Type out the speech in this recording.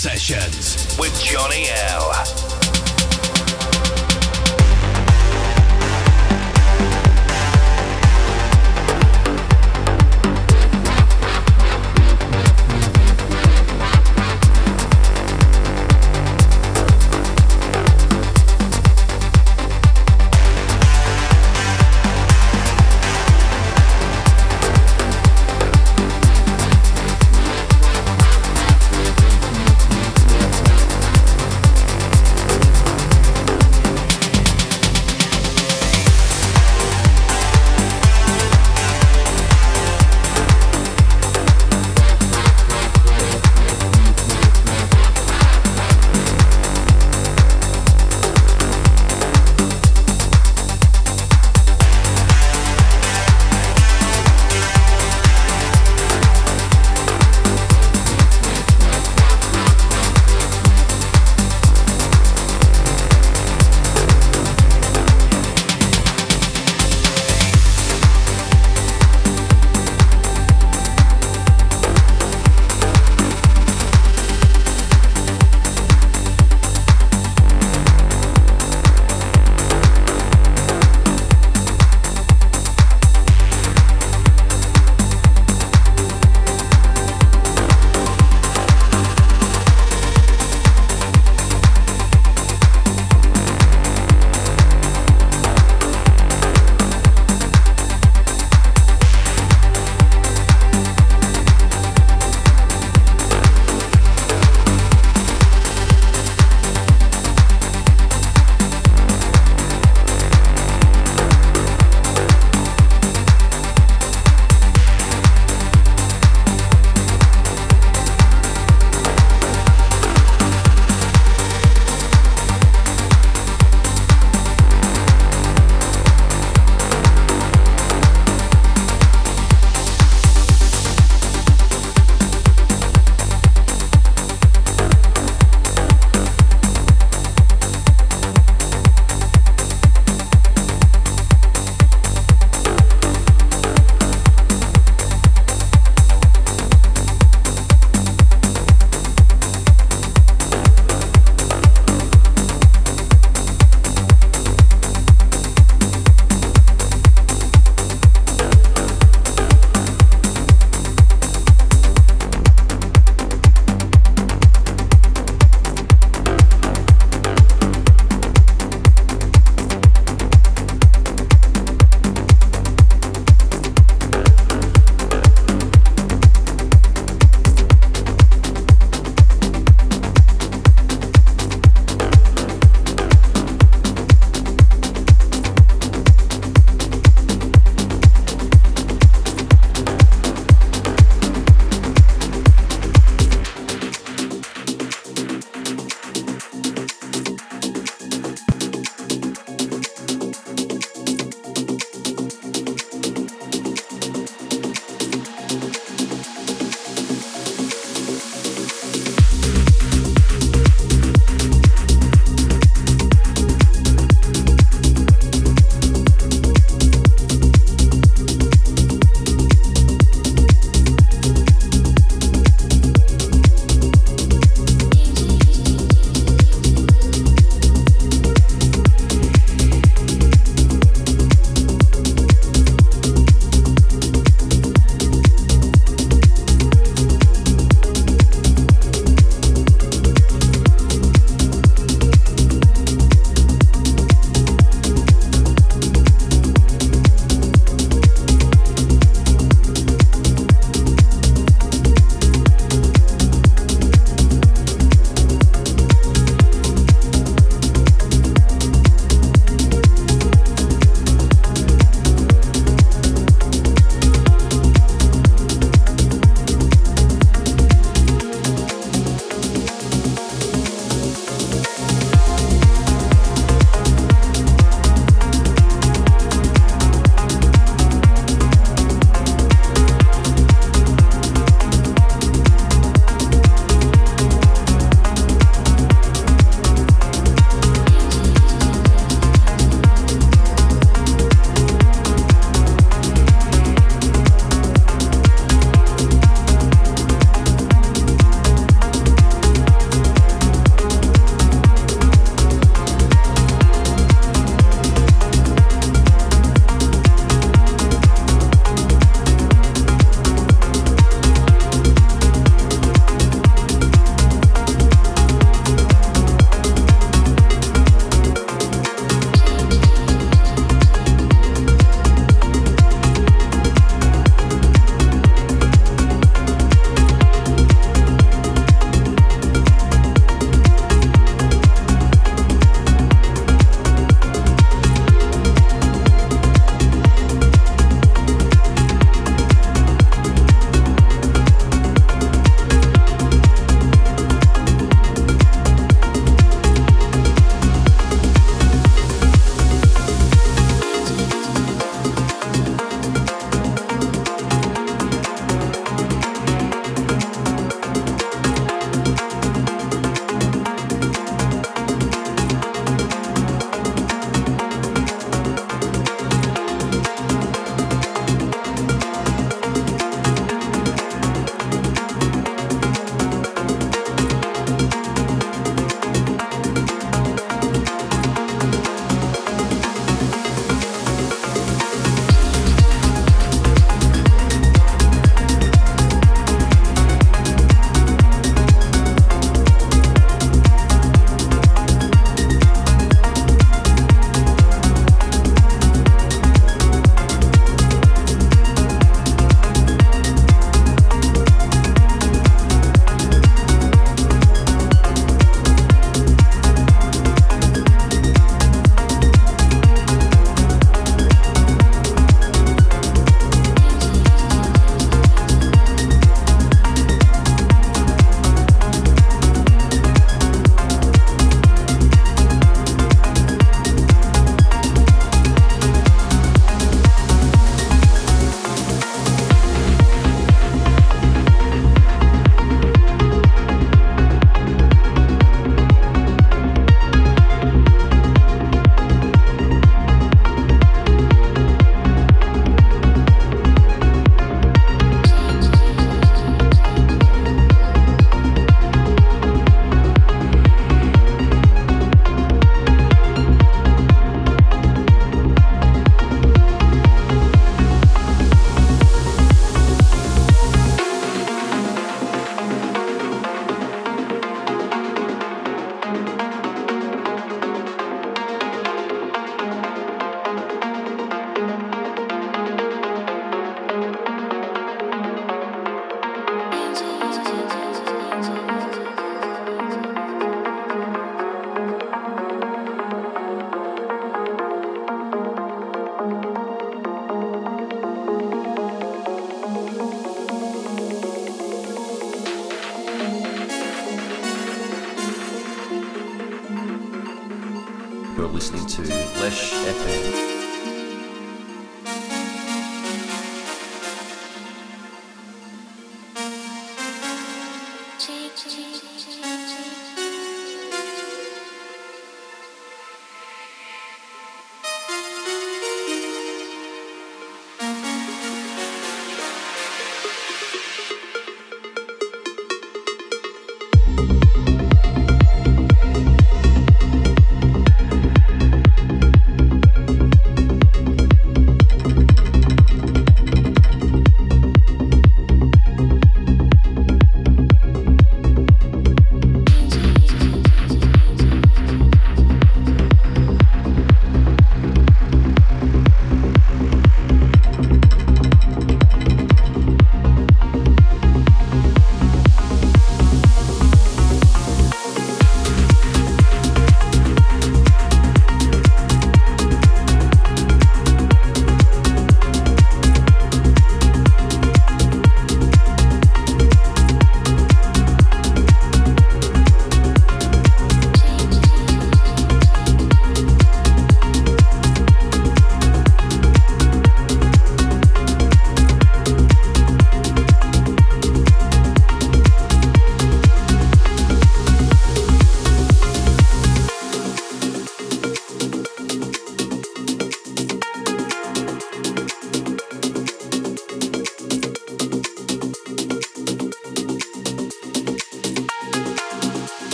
Sessions with Johnny L.